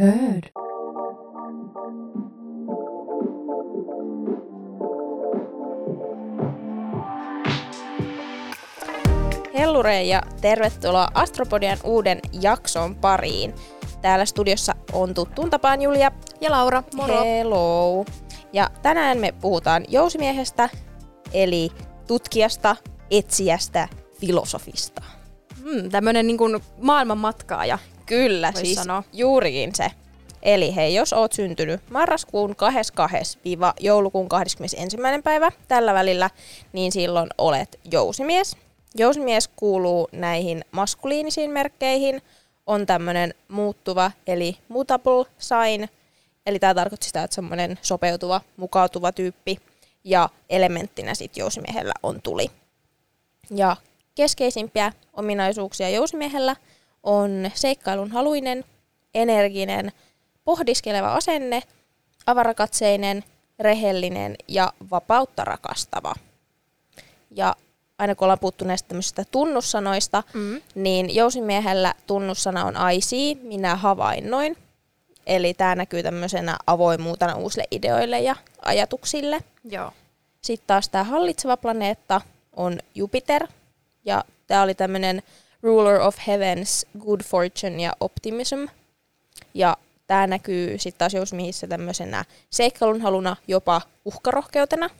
Heard. Hellure ja tervetuloa Astropodian uuden jakson pariin. Täällä studiossa on tuttuun tapaan Julia Ja Laura, moro. Hello. Ja tänään me puhutaan jousimiehestä, eli tutkijasta, etsijästä, filosofista. Hmm, tämmönen niin kuin maailmanmatkaaja. Kyllä, Vois siis sanoa. juurikin se. Eli hei, jos oot syntynyt marraskuun 22-joulukuun 21. päivä tällä välillä, niin silloin olet jousimies. Jousimies kuuluu näihin maskuliinisiin merkkeihin, on tämmöinen muuttuva, eli mutable sign, eli tämä tarkoittaa sitä, että semmoinen sopeutuva, mukautuva tyyppi, ja elementtinä sitten jousimiehellä on tuli. Ja keskeisimpiä ominaisuuksia jousimiehellä on seikkailun haluinen, energinen, pohdiskeleva asenne, avarakatseinen, rehellinen ja vapautta rakastava. Ja aina kun ollaan puhuttu näistä tämmöisistä tunnussanoista, Mm. niin jousimiehellä tunnussana on I see, minä havainnoin. Eli tämä näkyy tämmöisenä avoimuutena uusille ideoille ja ajatuksille. Joo. Sitten taas tämä hallitseva planeetta on Jupiter. Ja tämä oli tämmöinen ruler of heavens, good fortune ja optimism. Ja tämä näkyy sitten taas jousmiehissä tämmöisenä seikkailunhaluna, jopa uhkarohkeutena,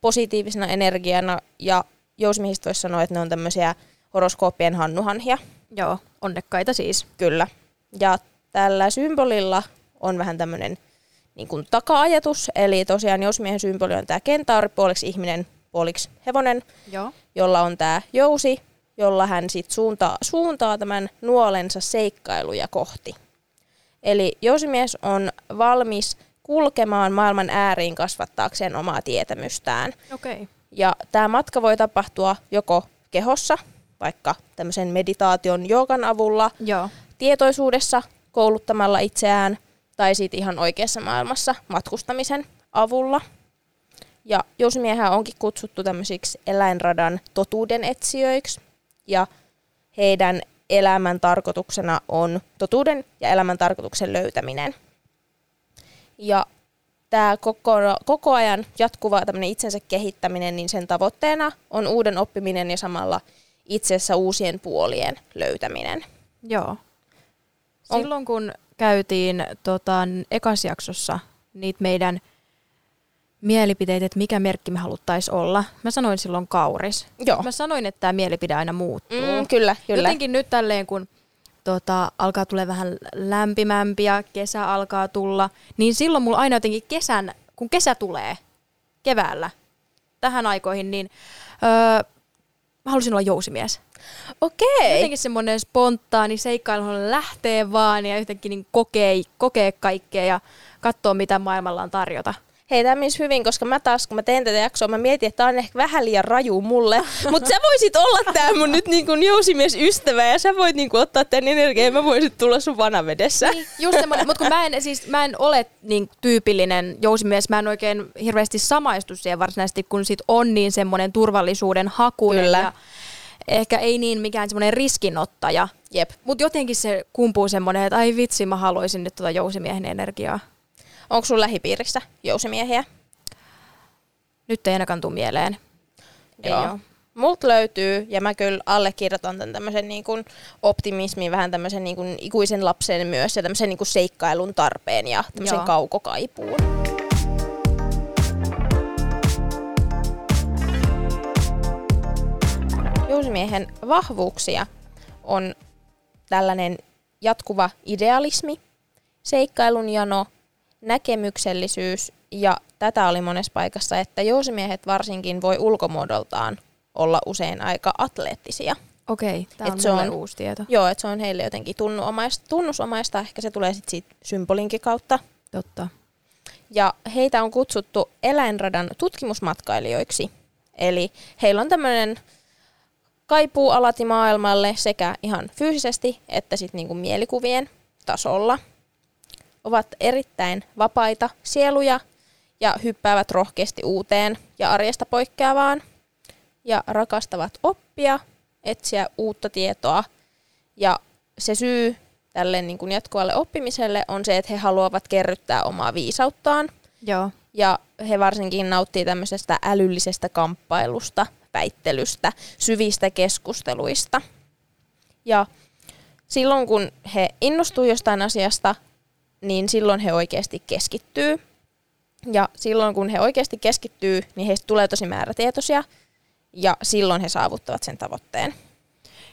positiivisena energiana ja jousmiehistä voisi sanoa, että ne on tämmöisiä horoskooppien hannuhanhia. Joo, onnekkaita siis. Kyllä. Ja tällä symbolilla on vähän tämmöinen niin kuin taka-ajatus, eli tosiaan jousmiehen symboli on tämä kentauri, puoliksi ihminen, puoliksi hevonen, Joo. jolla on tämä jousi, jolla hän sit suuntaa, suuntaa tämän nuolensa seikkailuja kohti. Eli jousimies on valmis kulkemaan maailman ääriin kasvattaakseen omaa tietämystään. Okay. Ja tämä matka voi tapahtua joko kehossa, vaikka tämmöisen meditaation joogan avulla, Joo. tietoisuudessa kouluttamalla itseään tai sitten ihan oikeassa maailmassa matkustamisen avulla. Ja jousimiehän onkin kutsuttu tämmöisiksi eläinradan totuuden etsijöiksi ja heidän elämän tarkoituksena on totuuden ja elämän tarkoituksen löytäminen. Ja tämä koko, koko ajan jatkuva itsensä kehittäminen, niin sen tavoitteena on uuden oppiminen ja samalla itsessä uusien puolien löytäminen. Joo. Silloin kun käytiin tota, ekas jaksossa niitä meidän mielipiteitä, että mikä merkki me haluttaisiin olla, mä sanoin silloin kauris. Joo. Mä sanoin, että tämä mielipide aina muuttuu. Mm, kyllä, kyllä. Jotenkin nyt tälleen, kun tota, alkaa tulla vähän lämpimämpiä, kesä alkaa tulla, niin silloin mulla aina jotenkin kesän, kun kesä tulee keväällä tähän aikoihin, niin öö, mä halusin olla jousimies. Okei. Jotenkin semmoinen spontaani seikkailu lähtee vaan ja jotenkin niin kokee, kokee kaikkea ja katsoo, mitä maailmalla on tarjota. Hei, tämä menisi hyvin, koska mä taas, kun mä teen tätä jaksoa, mä mietin, että tämä on ehkä vähän liian raju mulle. Mutta sä voisit olla tää mun nyt niin kuin jousimies ystävä ja sä voit niin kuin ottaa tän energiaa ja mä voisin tulla sun vanavedessä. Niin, just semmoinen, mutta kun mä en, siis, mä en ole niin tyypillinen jousimies, mä en oikein hirveästi samaistu siihen varsinaisesti, kun sit on niin semmoinen turvallisuuden hakunen Kyllä. ja ehkä ei niin mikään semmoinen riskinottaja. Jep. Mutta jotenkin se kumpuu semmoinen, että ai vitsi, mä haluaisin nyt tuota jousimiehen energiaa. Onko sun lähipiirissä jousimiehiä? Nyt ei ainakaan tule mieleen. Ei Joo. oo. Mult löytyy, ja mä kyllä allekirjoitan tämän tämmöisen niin kuin optimismin, vähän tämmöisen niin kuin ikuisen lapsen myös, ja tämmöisen niin kuin seikkailun tarpeen ja tämmöisen Joo. kaukokaipuun. Jousimiehen vahvuuksia on tällainen jatkuva idealismi, seikkailun jano, näkemyksellisyys ja tätä oli monessa paikassa, että jousimiehet varsinkin voi ulkomuodoltaan olla usein aika atleettisia. Okei, tämä on se on- uusi tieto. Joo, että se on heille jotenkin tunnusomaista, tunnusomaista, ehkä se tulee sitten siitä symbolinkin kautta. Totta. Ja heitä on kutsuttu eläinradan tutkimusmatkailijoiksi. Eli heillä on tämmöinen kaipuu alati maailmalle sekä ihan fyysisesti että sitten niinku mielikuvien tasolla. Ovat erittäin vapaita sieluja ja hyppäävät rohkeasti uuteen ja arjesta poikkeavaan. Ja rakastavat oppia, etsiä uutta tietoa. Ja se syy tälle niin kuin jatkuvalle oppimiselle on se, että he haluavat kerryttää omaa viisauttaan. Joo. Ja he varsinkin nauttii tämmöisestä älyllisestä kamppailusta, väittelystä, syvistä keskusteluista. Ja silloin kun he innostuu jostain asiasta, niin silloin he oikeasti keskittyy. Ja silloin kun he oikeasti keskittyy, niin heistä tulee tosi määrätietoisia ja silloin he saavuttavat sen tavoitteen.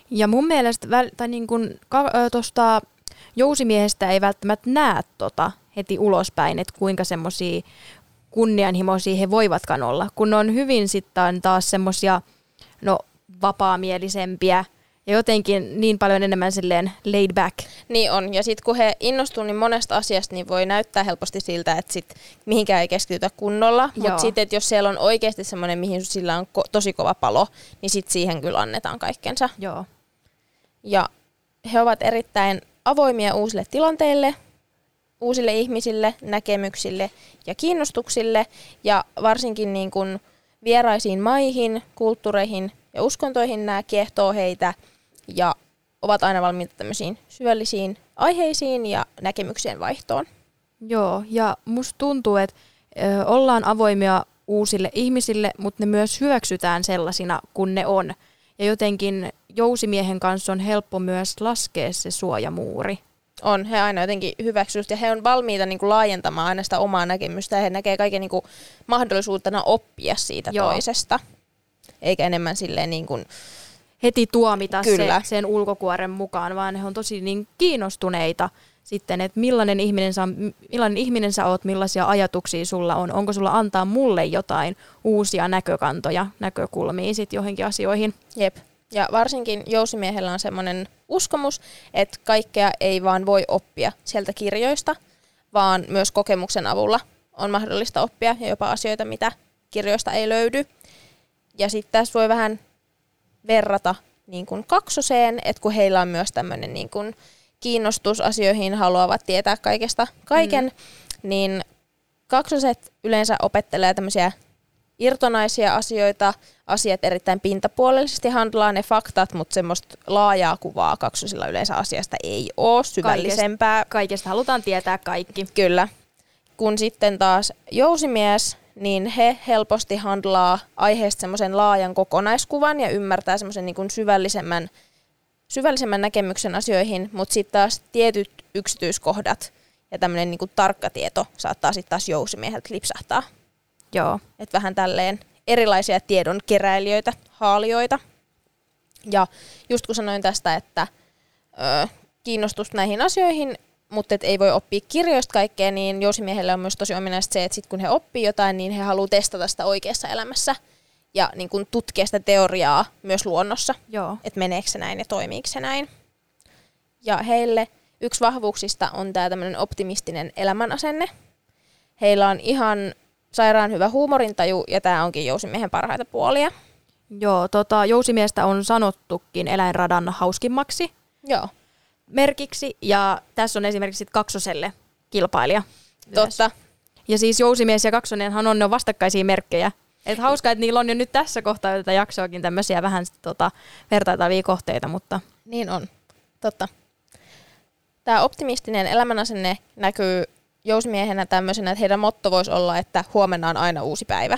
Ja mun mielestä tai niin kun, tuosta jousimiehestä ei välttämättä näe tota heti ulospäin, että kuinka semmoisia kunnianhimoisia he voivatkaan olla, kun on hyvin sitten taas semmoisia no, vapaamielisempiä ja jotenkin niin paljon enemmän silleen laid back. Niin on, ja sitten kun he innostuu niin monesta asiasta, niin voi näyttää helposti siltä, että sit mihinkään ei keskitytä kunnolla, mutta sitten jos siellä on oikeasti semmoinen, mihin sillä on ko- tosi kova palo, niin sitten siihen kyllä annetaan kaikkensa. Joo. Ja he ovat erittäin avoimia uusille tilanteille, uusille ihmisille, näkemyksille ja kiinnostuksille, ja varsinkin niin kuin vieraisiin maihin, kulttuureihin ja uskontoihin nämä kiehtoo heitä – ja ovat aina valmiita tämmöisiin syvällisiin aiheisiin ja näkemyksien vaihtoon. Joo, ja musta tuntuu, että ö, ollaan avoimia uusille ihmisille, mutta ne myös hyväksytään sellaisina kuin ne on. Ja jotenkin jousimiehen kanssa on helppo myös laskea se suojamuuri. On, he aina jotenkin hyväksyvät ja he on valmiita niin kuin laajentamaan aina sitä omaa näkemystä ja he näkee kaiken niin kuin mahdollisuutena oppia siitä Joo. toisesta. Eikä enemmän silleen niin kuin, heti tuomita Kyllä. Se, sen ulkokuoren mukaan, vaan he on tosi niin kiinnostuneita sitten, että millainen ihminen, sä, millainen ihminen sä oot, millaisia ajatuksia sulla on, onko sulla antaa mulle jotain uusia näkökantoja, näkökulmia sitten johonkin asioihin. Jep. Ja varsinkin jousimiehellä on semmoinen uskomus, että kaikkea ei vaan voi oppia sieltä kirjoista, vaan myös kokemuksen avulla on mahdollista oppia ja jopa asioita, mitä kirjoista ei löydy. Ja sitten tässä voi vähän verrata niin kuin kaksoseen, että kun heillä on myös tämmöinen niin kuin kiinnostus asioihin, haluavat tietää kaikesta kaiken, mm. niin kaksoset yleensä opettelee tämmöisiä irtonaisia asioita, asiat erittäin pintapuolisesti handlaa ne faktat, mutta semmoista laajaa kuvaa kaksosilla yleensä asiasta ei ole, syvällisempää. Kaikesta, kaikesta halutaan tietää kaikki. Kyllä. Kun sitten taas jousimies niin he helposti handlaa aiheesta semmoisen laajan kokonaiskuvan ja ymmärtää semmoisen niin syvällisemmän, syvällisemmän näkemyksen asioihin, mutta sitten taas tietyt yksityiskohdat ja tämmöinen niin tarkka tieto saattaa sitten taas jousimieheltä lipsahtaa. Joo. Et vähän tälleen erilaisia tiedon keräilijöitä, haalioita. Ja just kun sanoin tästä, että ö, kiinnostus näihin asioihin mutta et ei voi oppia kirjoista kaikkea, niin jousimiehelle on myös tosi ominaista se, että sit kun he oppii jotain, niin he haluaa testata sitä oikeassa elämässä ja niin kun tutkia sitä teoriaa myös luonnossa, että meneekö se näin ja toimiiko se näin. Ja heille yksi vahvuuksista on tämä tämmöinen optimistinen elämänasenne. Heillä on ihan sairaan hyvä huumorintaju ja tämä onkin jousimiehen parhaita puolia. Joo, tota, jousimiestä on sanottukin eläinradan hauskimmaksi. Joo merkiksi ja tässä on esimerkiksi kaksoselle kilpailija. Totta. Ja siis jousimies ja kaksonenhan on ne on vastakkaisia merkkejä. Et hauska, että niillä on jo nyt tässä kohtaa tätä jaksoakin tämmöisiä vähän tota, vertailtavia kohteita, mutta... Niin on, totta. Tämä optimistinen elämänasenne näkyy jousimiehenä tämmöisenä, että heidän motto voisi olla, että huomenna on aina uusi päivä.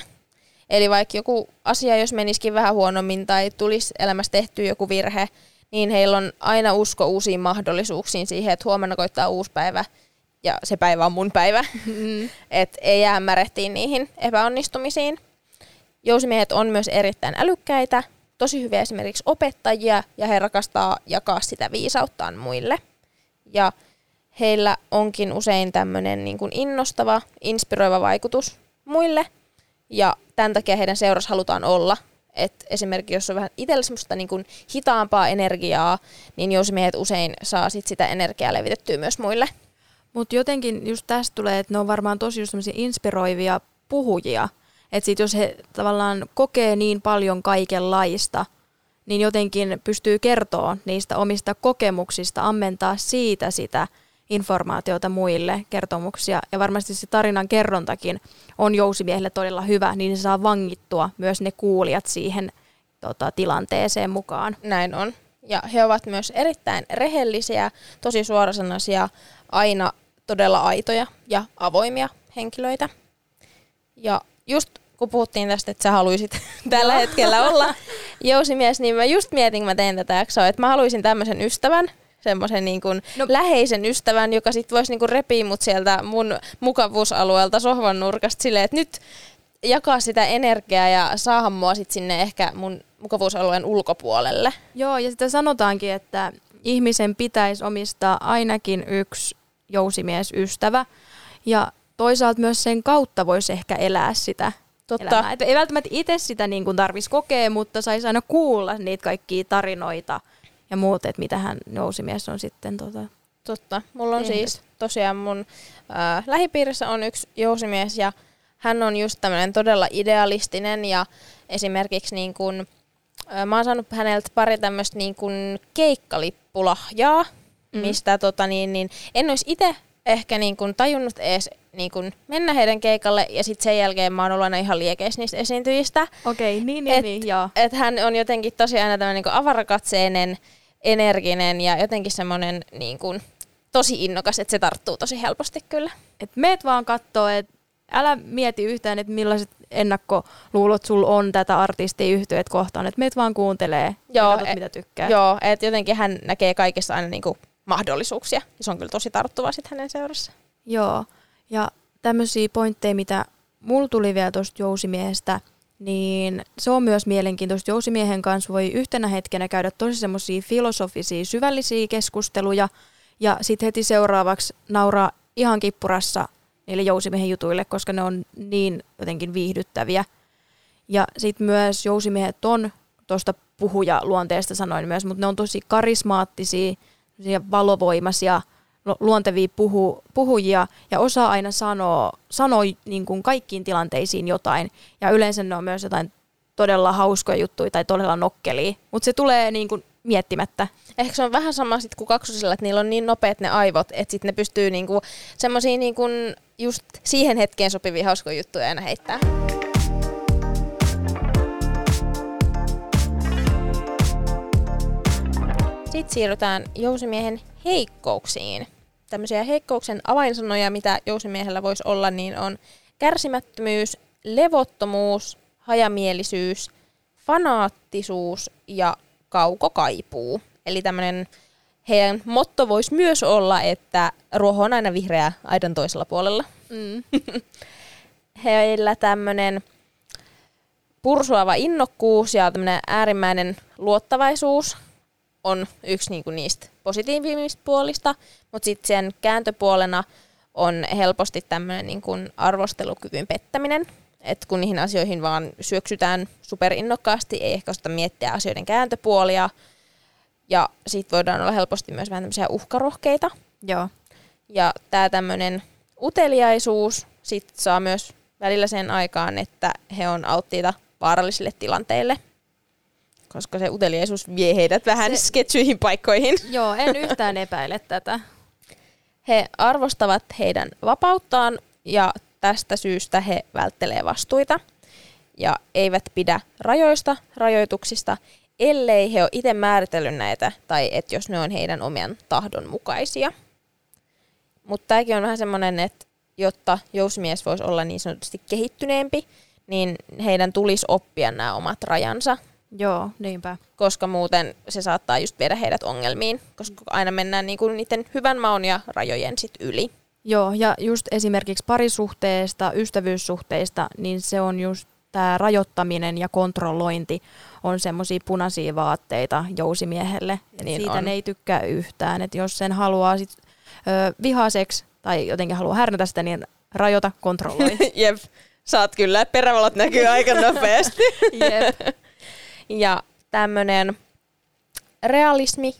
Eli vaikka joku asia, jos menisikin vähän huonommin tai tulisi elämässä tehtyä joku virhe, niin heillä on aina usko uusiin mahdollisuuksiin siihen, että huomenna koittaa uusi päivä ja se päivä on mun päivä. Mm. että ei jää märehtiin niihin epäonnistumisiin. Jousimiehet on myös erittäin älykkäitä, tosi hyviä esimerkiksi opettajia ja he rakastaa jakaa sitä viisauttaan muille. Ja heillä onkin usein tämmöinen niin kuin innostava, inspiroiva vaikutus muille ja tämän takia heidän seurassa halutaan olla et esimerkiksi jos on vähän itsellä semmoista niin kuin hitaampaa energiaa, niin jousimiehet usein saa sit sitä energiaa levitettyä myös muille. Mutta jotenkin just tästä tulee, että ne on varmaan tosi just inspiroivia puhujia. Että sit jos he tavallaan kokee niin paljon kaikenlaista, niin jotenkin pystyy kertoa niistä omista kokemuksista, ammentaa siitä sitä – informaatiota muille, kertomuksia. Ja varmasti se tarinan kerrontakin on jousimiehelle todella hyvä, niin se saa vangittua myös ne kuulijat siihen tota, tilanteeseen mukaan. Näin on. Ja he ovat myös erittäin rehellisiä, tosi suorasanaisia, aina todella aitoja ja avoimia henkilöitä. Ja just kun puhuttiin tästä, että sä haluaisit tällä hetkellä olla jousimies, niin mä just mietin, kun mä tein tätä jaksoa, että mä haluaisin tämmöisen ystävän, semmoisen niin kuin no. läheisen ystävän, joka sitten voisi niin kuin repiä mut sieltä mun mukavuusalueelta sohvan nurkasta silleen, että nyt jakaa sitä energiaa ja saada mua sit sinne ehkä mun mukavuusalueen ulkopuolelle. Joo, ja sitä sanotaankin, että ihmisen pitäisi omistaa ainakin yksi jousimiesystävä. Ja toisaalta myös sen kautta voisi ehkä elää sitä Totta. elämää. Et ei välttämättä itse sitä niin tarvitsisi kokea, mutta saisi aina kuulla niitä kaikkia tarinoita ja muut, että mitä hän jousimies on sitten tota, Totta. Mulla on tehnyt. siis tosiaan mun äh, lähipiirissä on yksi jousimies ja hän on just tämmöinen todella idealistinen ja esimerkiksi niin kun, äh, mä oon saanut häneltä pari tämmöistä niin kun keikkalippulahjaa, mm. mistä tota niin, niin en olisi itse ehkä niin kun tajunnut edes niin kun mennä heidän keikalle ja sitten sen jälkeen mä oon ollut aina ihan liekeissä niistä esiintyjistä. Okei, okay, niin, niin, et, niin, joo. Et hän on jotenkin tosiaan aina tämmöinen niin avarakatseinen, energinen ja jotenkin semmoinen niin kun, tosi innokas, että se tarttuu tosi helposti kyllä. Et meet vaan kattoo, että älä mieti yhtään, että millaiset ennakkoluulot sul on tätä artistia yhtyöt kohtaan, että meet vaan kuuntelee joo, ja katsot, et, mitä tykkää. Joo, että jotenkin hän näkee kaikessa aina niinku mahdollisuuksia ja se on kyllä tosi tarttuvaa sitten hänen seurassa. Joo, ja tämmöisiä pointteja, mitä mulla tuli vielä tuosta jousimiehestä, niin se on myös mielenkiintoista. Jousimiehen kanssa voi yhtenä hetkenä käydä tosi semmoisia filosofisia, syvällisiä keskusteluja, ja sitten heti seuraavaksi nauraa ihan kippurassa niille jousimiehen jutuille, koska ne on niin jotenkin viihdyttäviä. Ja sitten myös jousimiehet on, tuosta puhuja luonteesta sanoin myös, mutta ne on tosi karismaattisia, valovoimaisia, luontevia puhu, puhujia ja osaa aina sanoa, sanoa niin kuin kaikkiin tilanteisiin jotain. Ja yleensä ne on myös jotain todella hauskoja juttuja tai todella nokkelia, mutta se tulee niin kuin miettimättä. Ehkä se on vähän sama sitten kuin kaksosilla, että niillä on niin nopeat ne aivot, että sitten ne pystyy niinku semmoisia niinku just siihen hetkeen sopivia hauskoja juttuja aina heittää. Sitten siirrytään jousimiehen heikkouksiin. Tämmöisiä heikkouksen avainsanoja, mitä jousimiehellä voisi olla, niin on kärsimättömyys, levottomuus, hajamielisyys, fanaattisuus ja kaukokaipuu. Eli tämmöinen heidän motto voisi myös olla, että ruoho on aina vihreä aidan toisella puolella. Mm. Heillä tämmöinen pursuava innokkuus ja tämmöinen äärimmäinen luottavaisuus on yksi niinku niistä positiivisista puolista, mutta sitten sen kääntöpuolena on helposti tämmöinen niinku arvostelukyvyn pettäminen, että kun niihin asioihin vaan syöksytään superinnokkaasti, ei ehkä osata miettiä asioiden kääntöpuolia, ja sitten voidaan olla helposti myös vähän tämmöisiä uhkarohkeita. Joo. Ja tämä tämmöinen uteliaisuus sit saa myös välillä sen aikaan, että he on alttiita vaarallisille tilanteille, koska se uteliaisuus vie heidät vähän se, sketsyihin paikkoihin. Joo, en yhtään epäile tätä. He arvostavat heidän vapauttaan ja tästä syystä he välttelee vastuita ja eivät pidä rajoista, rajoituksista, ellei he ole itse määritellyt näitä tai että jos ne on heidän omien tahdon mukaisia. Mutta tämäkin on vähän semmoinen, että jotta jousimies voisi olla niin sanotusti kehittyneempi, niin heidän tulisi oppia nämä omat rajansa. Joo, niinpä. Koska muuten se saattaa just viedä heidät ongelmiin, koska aina mennään niinku niiden hyvän maun ja rajojen sit yli. Joo, ja just esimerkiksi parisuhteesta, ystävyyssuhteista, niin se on just tämä rajoittaminen ja kontrollointi on semmoisia punaisia vaatteita jousimiehelle. Niin siitä on. ne ei tykkää yhtään. Et jos sen haluaa sit, ö, vihaseksi tai jotenkin haluaa härnätä sitä, niin rajoita, kontrolloi. Jep, saat kyllä, perävalot näkyy aika nopeasti. Jep. Ja tämmöinen realismi,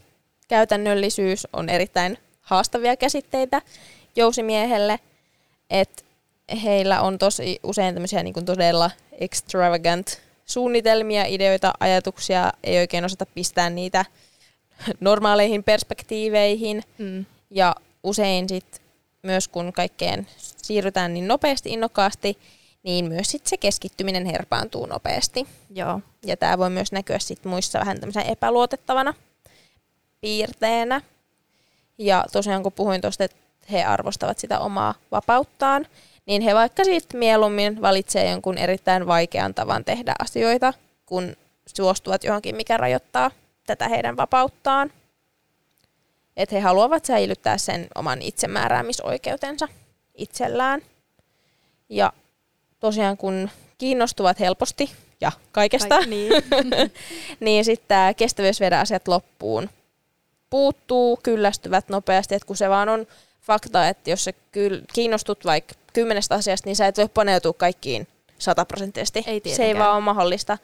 käytännöllisyys on erittäin haastavia käsitteitä jousimiehelle, että heillä on tosi usein tämmöisiä niin kuin todella extravagant suunnitelmia, ideoita, ajatuksia, ei oikein osata pistää niitä normaaleihin perspektiiveihin. Mm. Ja usein sit myös kun kaikkeen siirrytään niin nopeasti, innokkaasti, niin myös sit se keskittyminen herpaantuu nopeasti. Joo. Ja tämä voi myös näkyä sit muissa vähän tämmöisenä epäluotettavana piirteenä. Ja tosiaan kun puhuin tuosta, että he arvostavat sitä omaa vapauttaan, niin he vaikka sitten mieluummin valitsee jonkun erittäin vaikean tavan tehdä asioita, kun suostuvat johonkin, mikä rajoittaa tätä heidän vapauttaan. Että he haluavat säilyttää sen oman itsemääräämisoikeutensa itsellään. Ja tosiaan kun kiinnostuvat helposti ja kaikesta, Kaik- niin. niin sitten tämä kestävyys viedä asiat loppuun puuttuu, kyllästyvät nopeasti, että kun se vaan on fakta, että jos sä kyl- kiinnostut vaikka kymmenestä asiasta, niin sä et voi paneutua kaikkiin sataprosenttisesti. Ei se ei vaan ole mahdollista.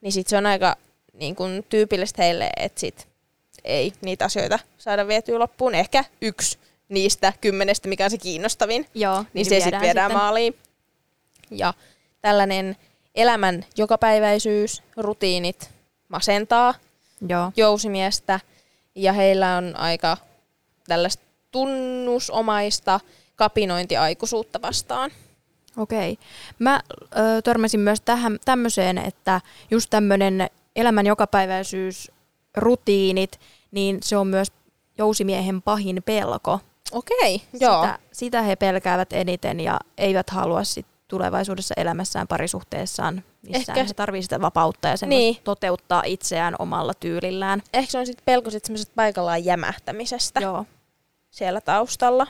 Niin sit se on aika niin kun, tyypillistä heille, että sit ei niitä asioita saada vietyä loppuun. Ehkä yksi niistä kymmenestä, mikä on se kiinnostavin, Joo, niin, se sitten viedään sitten. maaliin. Ja tällainen elämän jokapäiväisyys, rutiinit masentaa Joo. jousimiestä ja heillä on aika tällaista tunnusomaista kapinointiaikuisuutta vastaan. Okei. Mä ö, törmäsin myös tähän tämmöiseen, että just tämmöinen elämän jokapäiväisyys, rutiinit, niin se on myös jousimiehen pahin pelko. Okei, joo. Sitä, sitä he pelkäävät eniten ja eivät halua sit tulevaisuudessa elämässään parisuhteessaan, missään Ehkä- he tarvii sitä vapautta ja Niin. niin. toteuttaa itseään omalla tyylillään. Ehkä se on sitten pelko sit paikallaan jämähtämisestä Joo. siellä taustalla.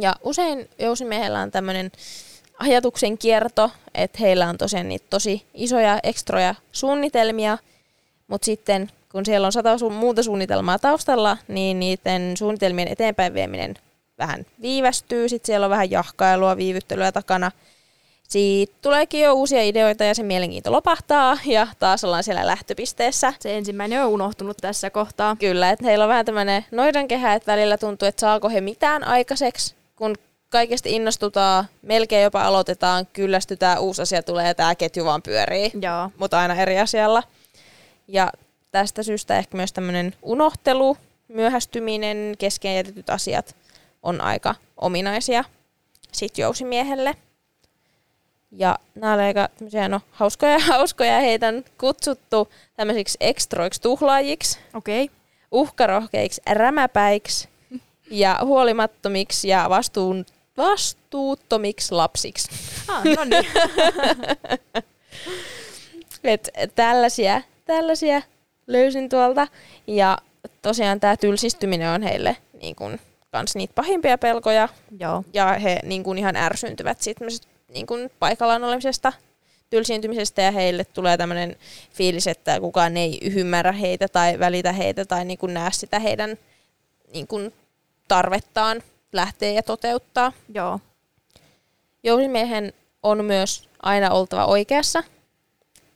Ja usein jousimiehellä on tämmöinen ajatuksen kierto, että heillä on tosiaan niitä tosi isoja ekstroja suunnitelmia, mutta sitten kun siellä on sata su- muuta suunnitelmaa taustalla, niin niiden suunnitelmien eteenpäin vieminen vähän viivästyy, sitten siellä on vähän jahkailua, viivyttelyä takana. Siitä tuleekin jo uusia ideoita ja se mielenkiinto lopahtaa ja taas ollaan siellä lähtöpisteessä. Se ensimmäinen on unohtunut tässä kohtaa. Kyllä, että heillä on vähän tämmöinen noidankehä, että välillä tuntuu, että saako he mitään aikaiseksi, kun kaikesta innostutaan, melkein jopa aloitetaan, kyllästytään, uusi asia tulee ja tämä ketju vaan pyörii, Joo. mutta aina eri asialla. Ja tästä syystä ehkä myös tämmöinen unohtelu, myöhästyminen, kesken jätetyt asiat on aika ominaisia sit jousimiehelle. Ja nämä olivat aika tämmöisiä, no, hauskoja, hauskoja. Heitä on kutsuttu tämmöisiksi ekstroiksi tuhlaajiksi, Okei. uhkarohkeiksi rämäpäiksi ja huolimattomiksi ja vastuun, vastuuttomiksi lapsiksi. Ah, no niin. Et tällaisia, tällaisia löysin tuolta. Ja tosiaan tämä tylsistyminen on heille niin kun, kans niitä pahimpia pelkoja. Joo. Ja he niin kun, ihan ärsyntyvät siitä niin kun, paikallaan olemisesta, tylsiintymisestä ja heille tulee tämmöinen fiilis, että kukaan ei ymmärrä heitä tai välitä heitä tai niin kun, näe sitä heidän niin kun, tarvettaan lähteä ja toteuttaa. Joo. Jousimiehen on myös aina oltava oikeassa.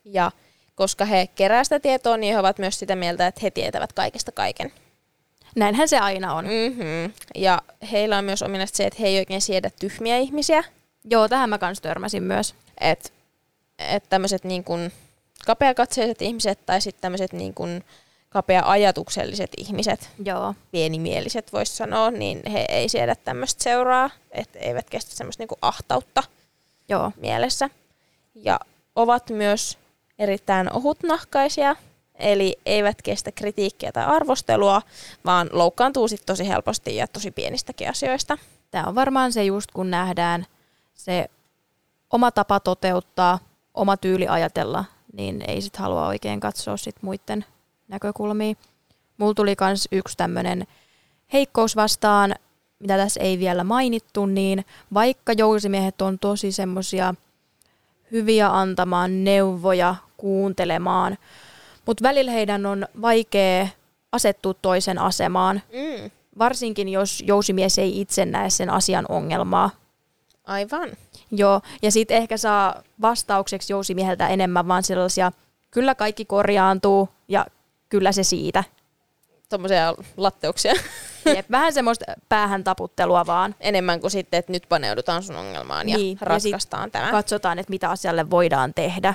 Ja koska he kerää sitä tietoa, niin he ovat myös sitä mieltä, että he tietävät kaikesta kaiken. Näinhän se aina on. Mm-hmm. Ja heillä on myös ominaista se, että he ei oikein siedä tyhmiä ihmisiä. Joo, tähän mä kans törmäsin myös. Että et tämmöiset niin kuin kapeakatseiset ihmiset tai sitten tämmöiset niin kuin kapea-ajatukselliset ihmiset, Joo. pienimieliset voisi sanoa, niin he ei siedä tämmöistä seuraa, että eivät kestä semmoista niin ahtautta. Joo. mielessä. Ja ovat myös erittäin ohutnahkaisia, eli eivät kestä kritiikkiä tai arvostelua, vaan loukkaantuu sit tosi helposti ja tosi pienistäkin asioista. Tämä on varmaan se just, kun nähdään se oma tapa toteuttaa, oma tyyli ajatella, niin ei sit halua oikein katsoa sit muiden näkökulmia. Mulla tuli kans yksi tämmönen heikkous vastaan, mitä tässä ei vielä mainittu, niin vaikka jousimiehet on tosi semmosia hyviä antamaan neuvoja, kuuntelemaan, mutta välillä heidän on vaikea asettua toisen asemaan, Mm, varsinkin jos jousimies ei itse näe sen asian ongelmaa. Aivan. Joo, ja sitten ehkä saa vastaukseksi jousimieheltä enemmän vaan sellaisia, kyllä kaikki korjaantuu ja kyllä se siitä. Tuommoisia latteuksia Jep, vähän semmoista päähän taputtelua vaan. enemmän kuin sitten, että nyt paneudutaan sun ongelmaan ja Niin, ja ratkaistaan tämä. Katsotaan, että mitä asialle voidaan tehdä.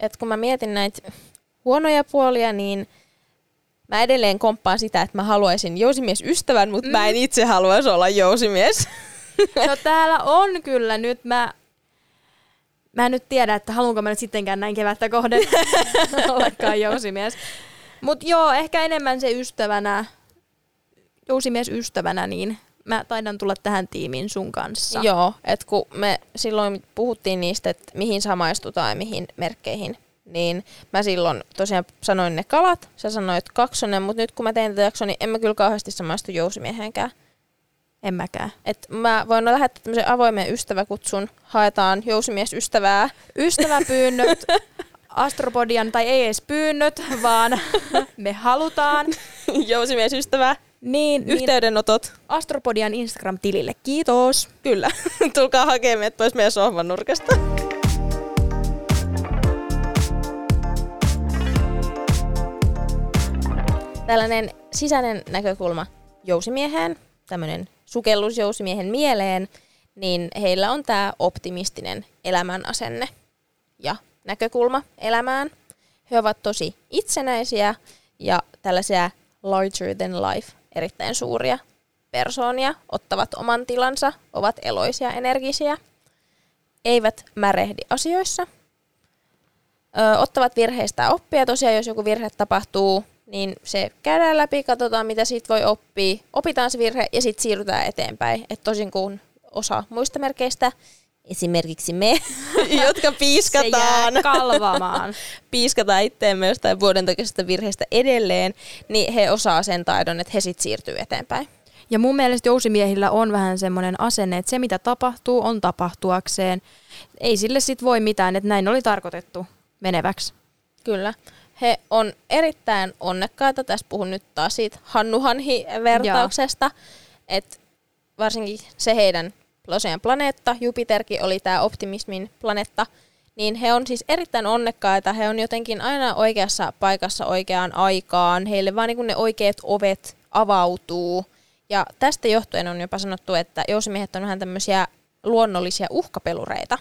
Et kun mä mietin näitä huonoja puolia, niin mä edelleen komppaan sitä, että mä haluaisin jousimiesystävän, mutta mm. mä en itse haluaisi olla jousimies. No täällä on kyllä nyt, mä, mä en nyt tiedä, että haluanko mä nyt sittenkään näin kevättä kohden ollakaan jousimies. Mut joo, ehkä enemmän se ystävänä, jousimies ystävänä, niin mä taidan tulla tähän tiimiin sun kanssa. Joo, että kun me silloin puhuttiin niistä, että mihin samaistutaan ja mihin merkkeihin, niin mä silloin tosiaan sanoin ne kalat, sä sanoit kaksonen, mutta nyt kun mä teen tätä jaksoa, niin en mä kyllä kauheasti samaistu jousimieheenkään. En mäkään. Et mä voin lähettää tämmöisen avoimen ystäväkutsun, haetaan jousimiesystävää. Ystäväpyynnöt, Astropodian, tai ei edes pyynnöt, vaan me halutaan. Jousimiesystävää. Niin, niin Yhteydenotot. Astropodian Instagram-tilille. Kiitos. Kyllä. Tulkaa hakemaan meidät pois meidän sohvan nurkasta. Tällainen sisäinen näkökulma jousimieheen, tämmöinen sukellus jousimiehen mieleen, niin heillä on tämä optimistinen elämän asenne ja näkökulma elämään. He ovat tosi itsenäisiä ja tällaisia larger than life, erittäin suuria persoonia, ottavat oman tilansa, ovat eloisia, energisiä, eivät märehdi asioissa, ö, ottavat virheistä oppia. Tosiaan, jos joku virhe tapahtuu, niin se käydään läpi, katsotaan mitä siitä voi oppia, opitaan se virhe ja sitten siirrytään eteenpäin. Et tosin kuin osa muista merkeistä, esimerkiksi me, jotka piiskataan, Se kalvamaan. piiskataan itteemme jostain vuoden takaisesta virheestä edelleen, niin he osaa sen taidon, että he sitten siirtyy eteenpäin. Ja mun mielestä jousimiehillä on vähän semmoinen asenne, että se mitä tapahtuu on tapahtuakseen. Ei sille sit voi mitään, että näin oli tarkoitettu meneväksi. Kyllä. He on erittäin onnekkaita. Tässä puhun nyt taas siitä Hannuhanhi-vertauksesta. Että varsinkin se heidän tosiaan planeetta, Jupiterkin oli tämä optimismin planeetta, niin he on siis erittäin onnekkaita. He on jotenkin aina oikeassa paikassa oikeaan aikaan. Heille vaan niin ne oikeat ovet avautuu. Ja tästä johtuen on jopa sanottu, että jousimiehet on vähän tämmöisiä luonnollisia uhkapelureita.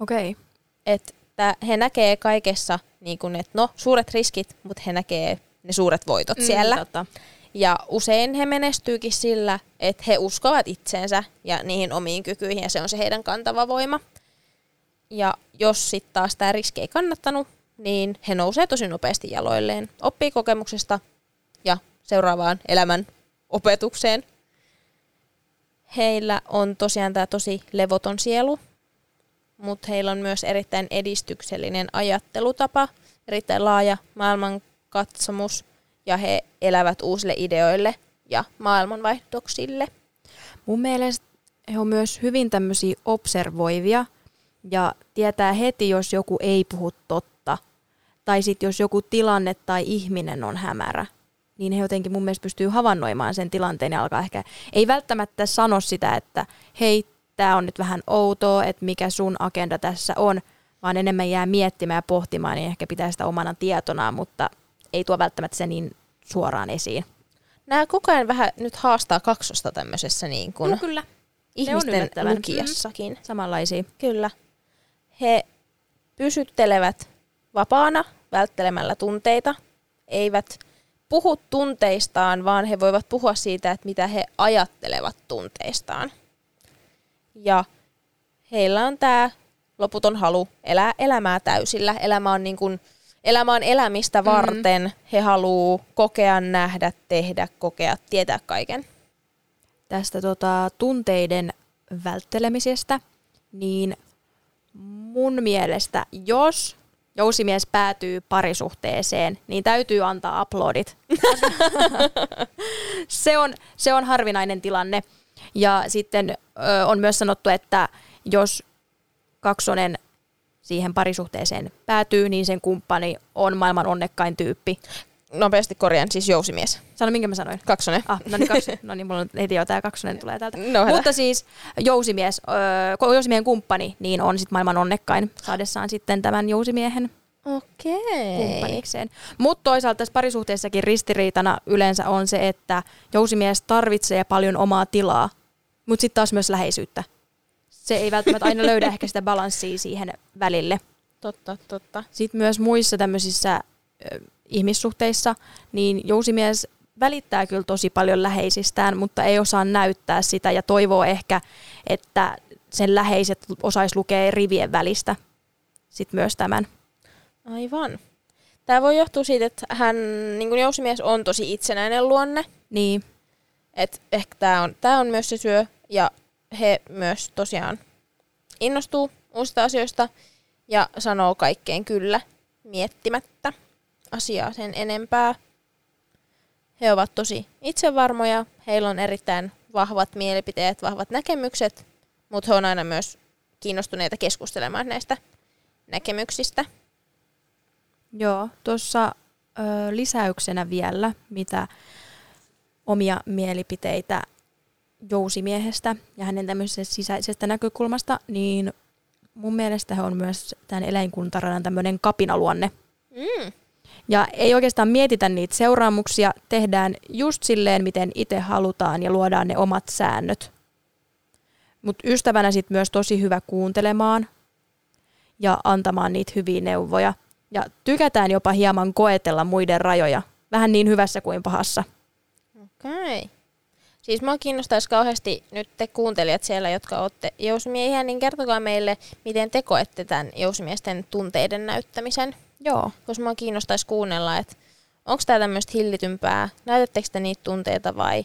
Okei. Okay. Että he näkee kaikessa, niin kuin, että no, suuret riskit, mutta he näkee ne suuret voitot mm, siellä. Totta. Ja usein he menestyykin sillä, että he uskovat itseensä ja niihin omiin kykyihin, ja se on se heidän kantava voima. Ja jos sitten taas tämä riski ei kannattanut, niin he nousee tosi nopeasti jaloilleen, oppii kokemuksesta ja seuraavaan elämän opetukseen. Heillä on tosiaan tämä tosi levoton sielu, mutta heillä on myös erittäin edistyksellinen ajattelutapa, erittäin laaja maailmankatsomus ja he elävät uusille ideoille ja maailmanvaihdoksille. Mun mielestä he on myös hyvin tämmöisiä observoivia ja tietää heti, jos joku ei puhu totta. Tai sitten jos joku tilanne tai ihminen on hämärä, niin he jotenkin mun mielestä pystyy havainnoimaan sen tilanteen ja alkaa ehkä, ei välttämättä sano sitä, että hei, tämä on nyt vähän outoa, että mikä sun agenda tässä on, vaan enemmän jää miettimään ja pohtimaan, niin ehkä pitää sitä omana tietonaan, mutta ei tuo välttämättä se niin suoraan esiin. Nämä koko ajan vähän nyt haastaa kaksosta tämmöisessä niin kuin No kyllä, ihmisten yllättävän. lukijassakin. samanlaisia. Kyllä. He pysyttelevät vapaana välttelemällä tunteita, eivät puhu tunteistaan, vaan he voivat puhua siitä, että mitä he ajattelevat tunteistaan. Ja heillä on tämä loputon halu elää elämää täysillä. Elämä on, niin kuin, elämä on elämistä varten. Mm-hmm. He haluaa kokea, nähdä, tehdä, kokea, tietää kaiken. tästä tota, tunteiden välttelemisestä, niin mun mielestä, jos jousimies päätyy parisuhteeseen, niin täytyy antaa aplodit. se, on, se on harvinainen tilanne. Ja sitten ö, on myös sanottu, että jos kaksonen siihen parisuhteeseen päätyy, niin sen kumppani on maailman onnekkain tyyppi. Nopeasti korjaan, siis jousimies. Sano, minkä mä sanoin? Kaksonen. Ah, no niin, kaksi, no niin mulla on heti jo tämä kaksonen tulee täältä. No. Mutta siis jousimies, öö, jousimiehen kumppani, niin on sitten maailman onnekkain saadessaan sitten tämän jousimiehen Okei. kumppanikseen. Mutta toisaalta tässä parisuhteessakin ristiriitana yleensä on se, että jousimies tarvitsee paljon omaa tilaa, mutta sitten taas myös läheisyyttä. Se ei välttämättä aina löydä ehkä sitä balanssia siihen välille. Totta, totta. Sitten myös muissa tämmöisissä ö, ihmissuhteissa, niin jousimies välittää kyllä tosi paljon läheisistään, mutta ei osaa näyttää sitä ja toivoo ehkä, että sen läheiset osais lukea rivien välistä sitten myös tämän. Aivan. Tämä voi johtua siitä, että hän, niin kuin jousimies, on tosi itsenäinen luonne. Niin. Et ehkä tämä on, tää on myös se syö. Ja he myös tosiaan innostuu uusista asioista ja sanoo kaikkeen kyllä miettimättä asiaa sen enempää. He ovat tosi itsevarmoja, heillä on erittäin vahvat mielipiteet, vahvat näkemykset, mutta he on aina myös kiinnostuneita keskustelemaan näistä näkemyksistä. Joo, tuossa lisäyksenä vielä, mitä omia mielipiteitä jousimiehestä ja hänen tämmöisestä sisäisestä näkökulmasta, niin mun mielestä on myös tämän eläinkuntaradan tämmöinen kapinaluonne. Mm. Ja ei oikeastaan mietitä niitä seuraamuksia, tehdään just silleen, miten itse halutaan ja luodaan ne omat säännöt. Mutta ystävänä sitten myös tosi hyvä kuuntelemaan ja antamaan niitä hyviä neuvoja. Ja tykätään jopa hieman koetella muiden rajoja, vähän niin hyvässä kuin pahassa. Okei. Okay. Siis mua kiinnostaisi kauheasti nyt te kuuntelijat siellä, jotka olette jousimiehiä, niin kertokaa meille, miten te koette tämän jousimiesten tunteiden näyttämisen. Joo. Koska mua kiinnostaisi kuunnella, että onko tämä tämmöistä hillitympää, näytättekö te niitä tunteita vai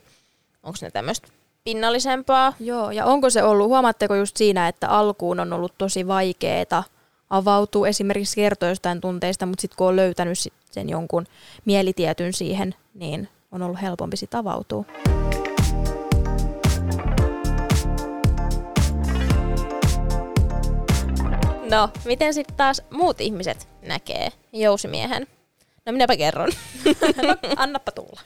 onko ne tämmöistä pinnallisempaa? Joo, ja onko se ollut, huomaatteko just siinä, että alkuun on ollut tosi vaikeeta avautuu esimerkiksi kertoa jostain tunteista, mutta sitten kun on löytänyt sen jonkun mielitietyn siihen, niin on ollut helpompi sitten avautua. No, miten sitten taas muut ihmiset näkee jousimiehen? No minäpä kerron. no, annappa tulla.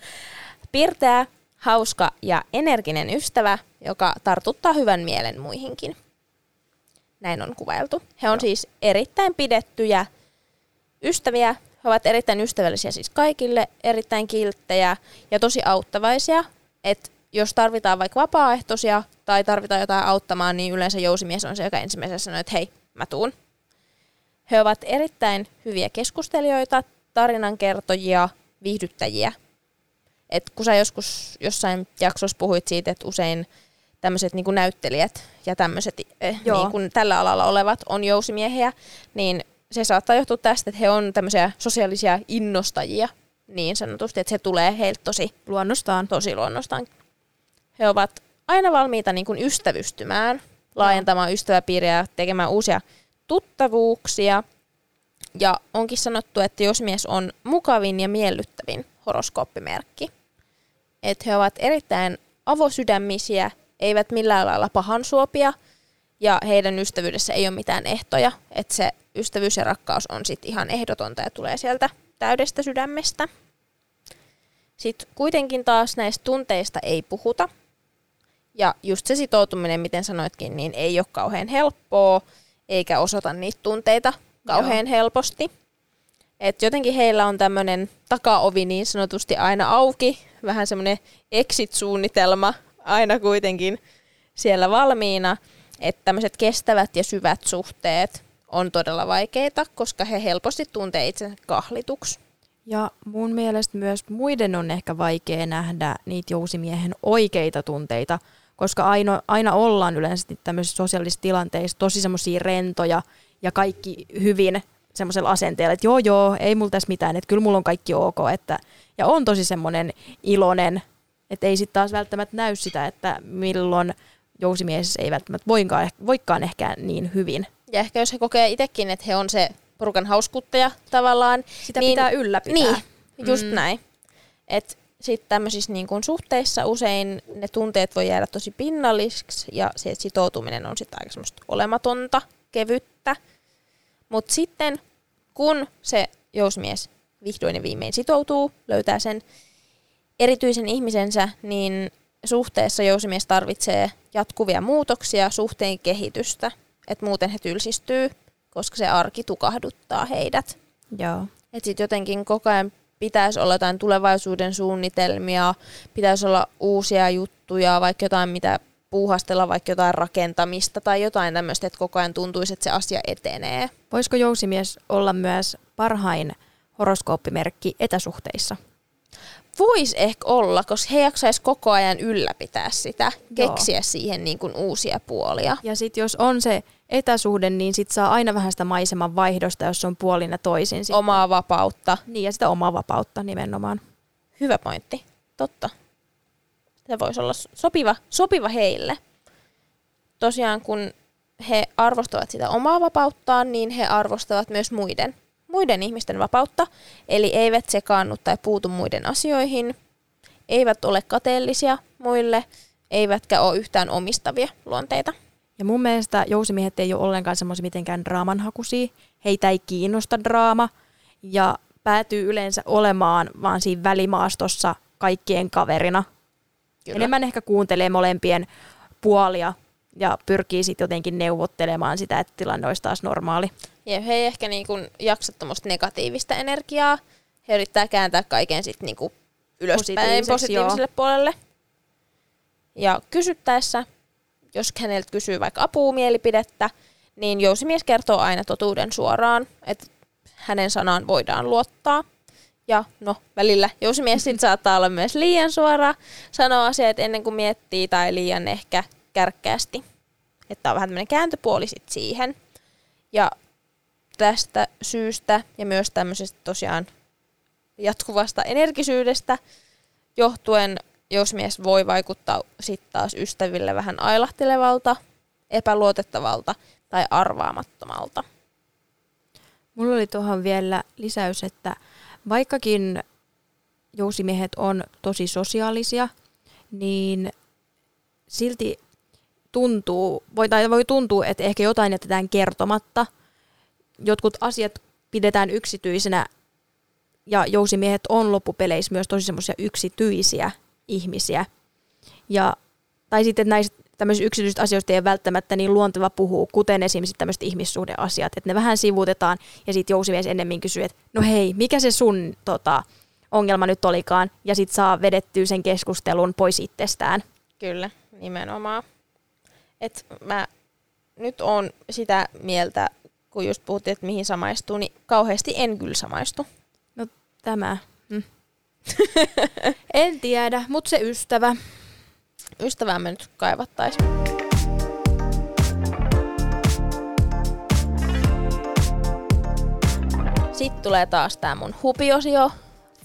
Pirteä, hauska ja energinen ystävä, joka tartuttaa hyvän mielen muihinkin. Näin on kuvailtu. He on Joo. siis erittäin pidettyjä ystäviä. He ovat erittäin ystävällisiä siis kaikille, erittäin kilttejä ja tosi auttavaisia. että jos tarvitaan vaikka vapaaehtoisia tai tarvitaan jotain auttamaan, niin yleensä jousimies on se, joka ensimmäisenä sanoo, että hei, mä tuun. He ovat erittäin hyviä keskustelijoita, tarinankertojia, viihdyttäjiä. Et kun sä joskus jossain jaksossa puhuit siitä, että usein tämmöiset niin näyttelijät ja tämmöiset eh, niin tällä alalla olevat on jousimiehiä, niin se saattaa johtua tästä, että he on tämmöisiä sosiaalisia innostajia niin sanotusti, että se tulee heiltä tosi luonnostaan. Tosi luonnostaan. He ovat aina valmiita niin kuin ystävystymään, laajentamaan ystäväpiiriä, tekemään uusia tuttavuuksia. Ja onkin sanottu, että jos mies on mukavin ja miellyttävin horoskooppimerkki. Että he ovat erittäin avosydämisiä, eivät millään lailla pahansuopia, ja heidän ystävyydessä ei ole mitään ehtoja. Että se ystävyys ja rakkaus on sitten ihan ehdotonta ja tulee sieltä täydestä sydämestä. Sitten kuitenkin taas näistä tunteista ei puhuta. Ja just se sitoutuminen, miten sanoitkin, niin ei ole kauhean helppoa, eikä osoita niitä tunteita kauhean Joo. helposti. Et jotenkin heillä on tämmöinen takaovi niin sanotusti aina auki, vähän semmoinen exit-suunnitelma aina kuitenkin siellä valmiina, että tämmöiset kestävät ja syvät suhteet on todella vaikeita, koska he helposti tuntee itsensä kahlituksi. Ja mun mielestä myös muiden on ehkä vaikea nähdä niitä jousimiehen oikeita tunteita, koska aina, aina ollaan yleensä tämmöisissä sosiaalisissa tilanteissa tosi semmoisia rentoja ja kaikki hyvin semmoisella asenteella, että joo joo, ei mulla tässä mitään, että kyllä mulla on kaikki ok, että, ja on tosi semmoinen iloinen, että ei sitten taas välttämättä näy sitä, että milloin jousimies ei välttämättä voikaan, voikaan ehkä niin hyvin. Ja ehkä jos he kokee itsekin, että he on se porukan hauskuttaja tavallaan. Sitä niin, pitää ylläpitää. Niin, just mm. näin. Että sitten tämmöisissä niin kun suhteissa usein ne tunteet voi jäädä tosi pinnallisiksi ja se sitoutuminen on sitten aika semmoista olematonta, kevyttä. Mutta sitten kun se jousmies vihdoin ja viimein sitoutuu, löytää sen erityisen ihmisensä, niin suhteessa jousimies tarvitsee jatkuvia muutoksia, suhteen kehitystä, että muuten he tylsistyy, koska se arki tukahduttaa heidät. Joo. Että sitten jotenkin koko ajan pitäisi olla jotain tulevaisuuden suunnitelmia, pitäisi olla uusia juttuja, vaikka jotain, mitä puuhastella, vaikka jotain rakentamista tai jotain tämmöistä, että koko ajan tuntuisi, että se asia etenee. Voisiko jousimies olla myös parhain horoskooppimerkki etäsuhteissa? Voisi ehkä olla, koska he jaksaisi koko ajan ylläpitää sitä, Joo. keksiä siihen niin kuin uusia puolia. Ja sitten jos on se etäsuhde, niin sit saa aina vähän sitä maiseman vaihdosta, jos on puolin ja toisin. Sit. Omaa vapautta. Niin, ja sitä omaa vapautta nimenomaan. Hyvä pointti. Totta. Se voisi olla sopiva, sopiva heille. Tosiaan kun he arvostavat sitä omaa vapauttaan, niin he arvostavat myös muiden, muiden ihmisten vapautta. Eli eivät sekaannu tai puutu muiden asioihin, eivät ole kateellisia muille, eivätkä ole yhtään omistavia luonteita. Ja mun mielestä jousimiehet ei ole ollenkaan semmoisia mitenkään draamanhakuisia. Heitä ei kiinnosta draama ja päätyy yleensä olemaan vaan siinä välimaastossa kaikkien kaverina. Kyllä. Enemmän ehkä kuuntelee molempien puolia ja pyrkii sitten jotenkin neuvottelemaan sitä, että tilanne olisi taas normaali. Ja he ei ehkä niin kuin jaksa tuommoista negatiivista energiaa. He yrittää kääntää kaiken sitten niin kuin ylöspäin positiiviselle joo. puolelle. Ja kysyttäessä, jos häneltä kysyy vaikka apua mielipidettä, niin jousimies kertoo aina totuuden suoraan, että hänen sanaan voidaan luottaa. Ja no, välillä jousimies saattaa olla myös liian suora, sanoa asiat ennen kuin miettii tai liian ehkä kärkkäästi. Että on vähän tämmöinen kääntöpuoli sit siihen. Ja tästä syystä ja myös tämmöisestä tosiaan jatkuvasta energisyydestä johtuen jousmies voi vaikuttaa sitten taas ystäville vähän ailahtelevalta, epäluotettavalta tai arvaamattomalta. Mulla oli tuohon vielä lisäys, että vaikkakin jousimiehet on tosi sosiaalisia, niin silti tuntuu, voi, tai voi tuntua, että ehkä jotain jätetään kertomatta. Jotkut asiat pidetään yksityisenä ja jousimiehet on loppupeleissä myös tosi semmoisia yksityisiä ihmisiä. Ja, tai sitten näistä tämmöisistä yksityisistä asioista ei ole välttämättä niin luonteva puhua, kuten esimerkiksi tämmöiset ihmissuhdeasiat, että ne vähän sivuutetaan ja sitten jousimies ennemmin kysyy, että no hei, mikä se sun tota, ongelma nyt olikaan, ja sitten saa vedettyä sen keskustelun pois itsestään. Kyllä, nimenomaan. Et mä nyt on sitä mieltä, kun just puhuttiin, että mihin samaistuu, niin kauheasti en kyllä samaistu. No tämä. Mm. en tiedä, mutta se ystävä. Ystävää me nyt kaivattaisiin. Sitten tulee taas tämä mun hupiosio,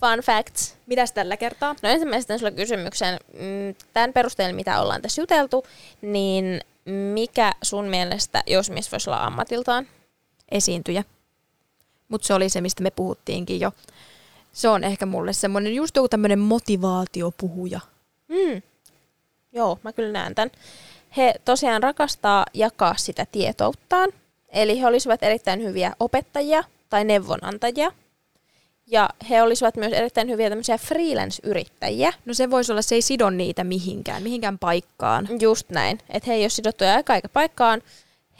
fun facts. Mitäs tällä kertaa? No ensimmäisenä sulla kysymyksen, mm, tämän perusteella mitä ollaan tässä juteltu, niin mikä sun mielestä josmies voisi olla ammatiltaan? Esiintyjä. Mutta se oli se, mistä me puhuttiinkin jo. Se on ehkä mulle semmoinen just joku tämmöinen motivaatiopuhuja. Mm. Joo, mä kyllä näen tämän. He tosiaan rakastaa jakaa sitä tietouttaan, eli he olisivat erittäin hyviä opettajia tai neuvonantajia. Ja he olisivat myös erittäin hyviä tämmöisiä freelance-yrittäjiä. No se voisi olla, se ei sido niitä mihinkään, mihinkään paikkaan. Just näin, että he ei ole sidottuja aika aika paikkaan.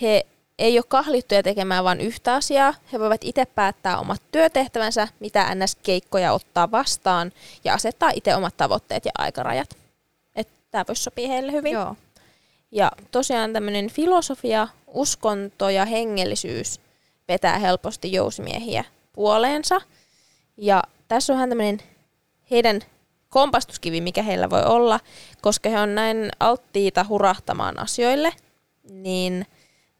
He ei ole kahlittuja tekemään vain yhtä asiaa. He voivat itse päättää omat työtehtävänsä, mitä NS-keikkoja ottaa vastaan ja asettaa itse omat tavoitteet ja aikarajat. Että tämä voisi sopia heille hyvin. Joo. Ja tosiaan tämmöinen filosofia, uskonto ja hengellisyys vetää helposti jousimiehiä puoleensa. Ja tässä on vähän tämmöinen heidän kompastuskivi, mikä heillä voi olla, koska he on näin alttiita hurahtamaan asioille, niin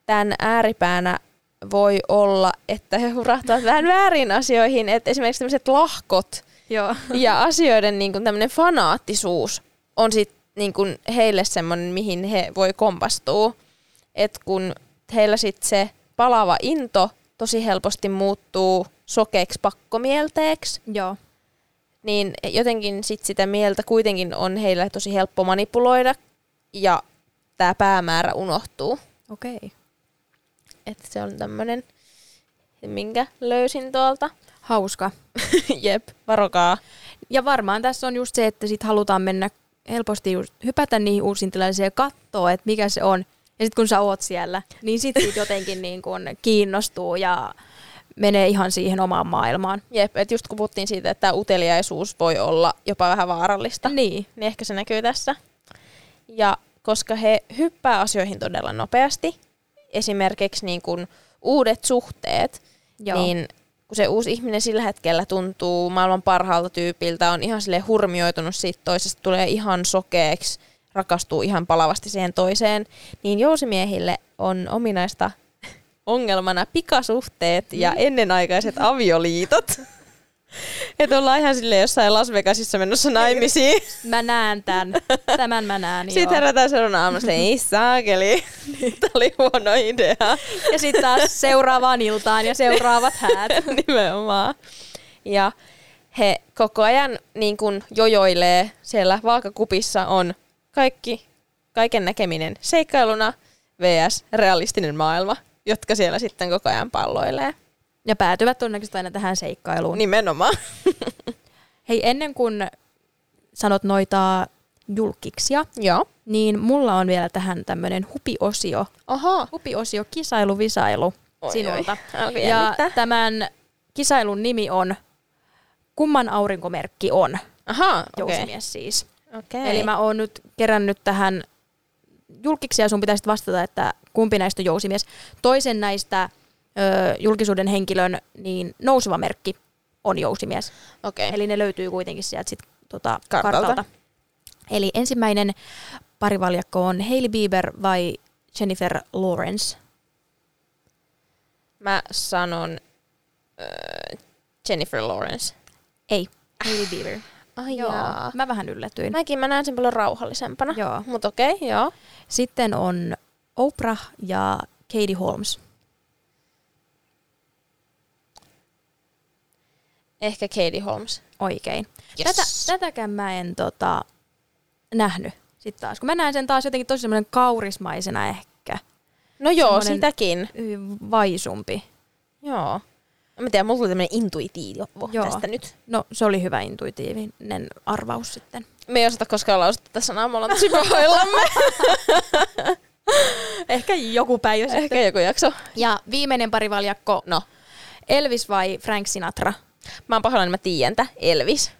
tämän ääripäänä voi olla, että he hurahtavat vähän väärin asioihin, että esimerkiksi tämmöiset lahkot Joo. ja asioiden niin kuin tämmöinen fanaattisuus on sit niin kuin heille semmoinen, mihin he voi kompastua. Et kun heillä sit se palava into tosi helposti muuttuu sokeeksi pakkomielteeksi, Joo. niin jotenkin sit sitä mieltä kuitenkin on heillä tosi helppo manipuloida ja tämä päämäärä unohtuu. Okei. Okay. Että se on tämmöinen, minkä löysin tuolta. Hauska. Jep, varokaa. Ja varmaan tässä on just se, että sit halutaan mennä helposti just hypätä niihin uusiin tilaisiin ja katsoa, että mikä se on. Ja sitten kun sä oot siellä, niin sitten siitä jotenkin niin kun kiinnostuu ja menee ihan siihen omaan maailmaan. Jep, että just kun puhuttiin siitä, että tämä uteliaisuus voi olla jopa vähän vaarallista, Niin. niin ehkä se näkyy tässä. Ja koska he hyppää asioihin todella nopeasti, esimerkiksi niin kuin uudet suhteet, Joo. niin kun se uusi ihminen sillä hetkellä tuntuu maailman parhaalta tyypiltä, on ihan sille hurmioitunut siitä toisesta, tulee ihan sokeeksi, rakastuu ihan palavasti siihen toiseen, niin jousimiehille on ominaista ongelmana pikasuhteet ja ennenaikaiset avioliitot. Että ollaan ihan silleen jossain Las Vegasissa menossa naimisiin. Mä näen tämän. Tämän mä näen, Sitten herätään seuraavana aamulla silleen, ei saakeli, tämä oli huono idea. Ja sitten taas seuraavaan iltaan ja seuraavat häät. Nimenomaan. Ja he koko ajan niin kuin jojoilee siellä vaakakupissa on kaikki, kaiken näkeminen seikkailuna vs. realistinen maailma, jotka siellä sitten koko ajan palloilee. Ja päätyvät todennäköisesti aina tähän seikkailuun. Nimenomaan. Hei, ennen kuin sanot noita julkiksia, Joo. niin mulla on vielä tähän tämmöinen hupiosio. Aha. Hupiosio kisailu visailu Oi, sinulta. oi, Ja jännittää. tämän kisailun nimi on Kumman aurinkomerkki on? Aha, okei. Jousimies siis. Okay. Eli mä oon nyt kerännyt tähän julkiksi ja sun pitäisi vastata, että kumpi näistä on jousimies. Toisen näistä ö, julkisuuden henkilön niin nouseva merkki on jousimies. Okei. Eli ne löytyy kuitenkin sieltä sit, tota, Kartalta. kartalta. Eli ensimmäinen parivaljakko on Hailey Bieber vai Jennifer Lawrence. Mä sanon äh, Jennifer Lawrence. Ei, Hailey Bieber. Ai Joo, jaa. mä vähän yllätyin. Mäkin mä näen sen paljon rauhallisempana. Joo. Mutta okei, okay, joo. Sitten on Oprah ja Katie Holmes. Ehkä Katie Holmes. Oikein. Yes. Tätä, tätäkään mä en tota, nähnyt sitten taas. Kun mä näen sen taas jotenkin tosi semmoinen kaurismaisena ehkä. No joo, sitäkin. Vaisumpi. Joo. Mä tiedän, mulla tuli tämmönen intuitiivio Joo. tästä nyt. No se oli hyvä intuitiivinen arvaus sitten. Me ei osata koskaan lausua tätä sanaa, me ollaan tosi pahoillamme. Ehkä joku päivä sitten. Ehkä joku jakso. Ja viimeinen parivaljakko, No, Elvis vai Frank Sinatra? mä oon pahoillani, mä tiedän tää. Elvis.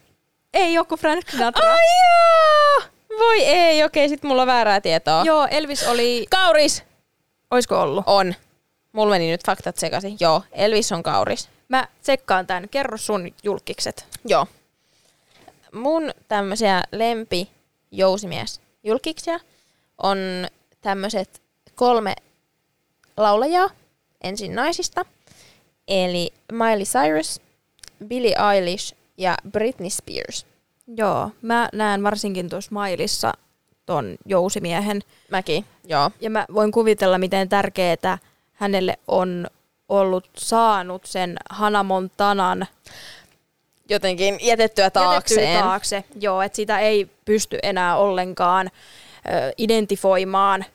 Ei joku Frank Sinatra. Ai jaa! Voi ei, okei, sit mulla on väärää tietoa. Joo, Elvis oli, Kauris! oisko ollut? On. Mulla meni nyt faktat sekaisin. Joo, Elvis on kauris. Mä tsekkaan tän. Kerro sun julkikset. Joo. Mun tämmöisiä lempi jousimies julkiksia on tämmöiset kolme laulajaa ensin naisista. Eli Miley Cyrus, Billie Eilish ja Britney Spears. Joo, mä näen varsinkin tuossa Mailissa ton jousimiehen. Mäkin, joo. Ja mä voin kuvitella, miten tärkeää hänelle on ollut saanut sen Hannah Montanan Jotenkin jätettyä taakseen. jätettyä taakse. Joo, että sitä ei pysty enää ollenkaan ö, identifoimaan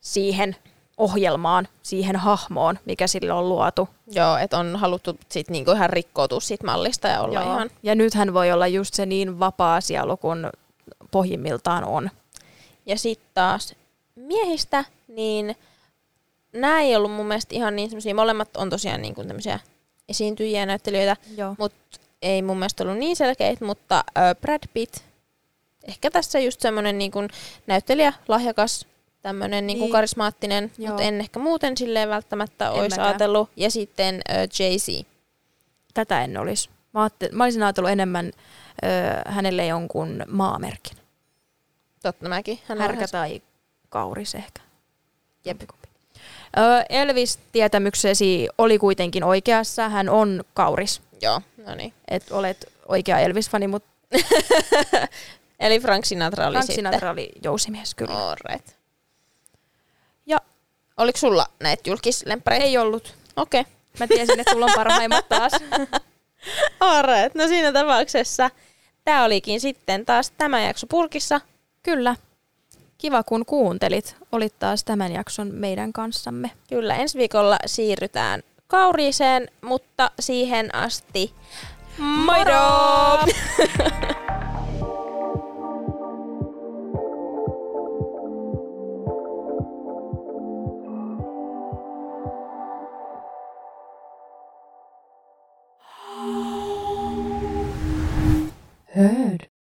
siihen ohjelmaan, siihen hahmoon, mikä sille on luotu. Joo, että on haluttu sit niinku ihan rikkoutua siitä mallista ja olla Joo. ihan... Ja nythän voi olla just se niin vapaa sielu, kun pohjimmiltaan on. Ja sitten taas miehistä, niin nämä ei ollut mun mielestä ihan niin semmoisia, molemmat on tosiaan niin kuin tämmöisiä esiintyjiä ja näyttelijöitä, mutta ei mun mielestä ollut niin selkeitä, mutta ö, Brad Pitt, ehkä tässä just semmoinen niin kuin näyttelijä, lahjakas, tämmöinen niin kuin karismaattinen, mutta en ehkä muuten silleen välttämättä En olisi mäkään. ajatellut. Ja sitten ö, Jay-Z. Tätä en olisi. Mä, mä olisin ajatellut enemmän ö, hänelle jonkun maamerkin. Totta mäkin. Hän Härkä tai kauris ehkä. Jep. Jompikumpi. Ö, Elvis-tietämyksesi oli kuitenkin oikeassa. Hän on kauris. Joo, no niin. Et olet oikea Elvis-fani, mutta Eli Frank Sinatra oli Frank sitten. Sinatra oli jousimies kyllä. All right. Ja Oliko sulla näitä julkislemppareita? ei ollut. Okei. Okay. Mä tiesin, että sulla on parhaimmat taas. Alright, no siinä tapauksessa tämä olikin sitten taas tämä jakso purkissa. Kyllä. Kiva kun kuuntelit. Olit taas tämän jakson meidän kanssamme. Kyllä, ensi viikolla siirrytään kauriiseen, mutta siihen asti moro! Hörd.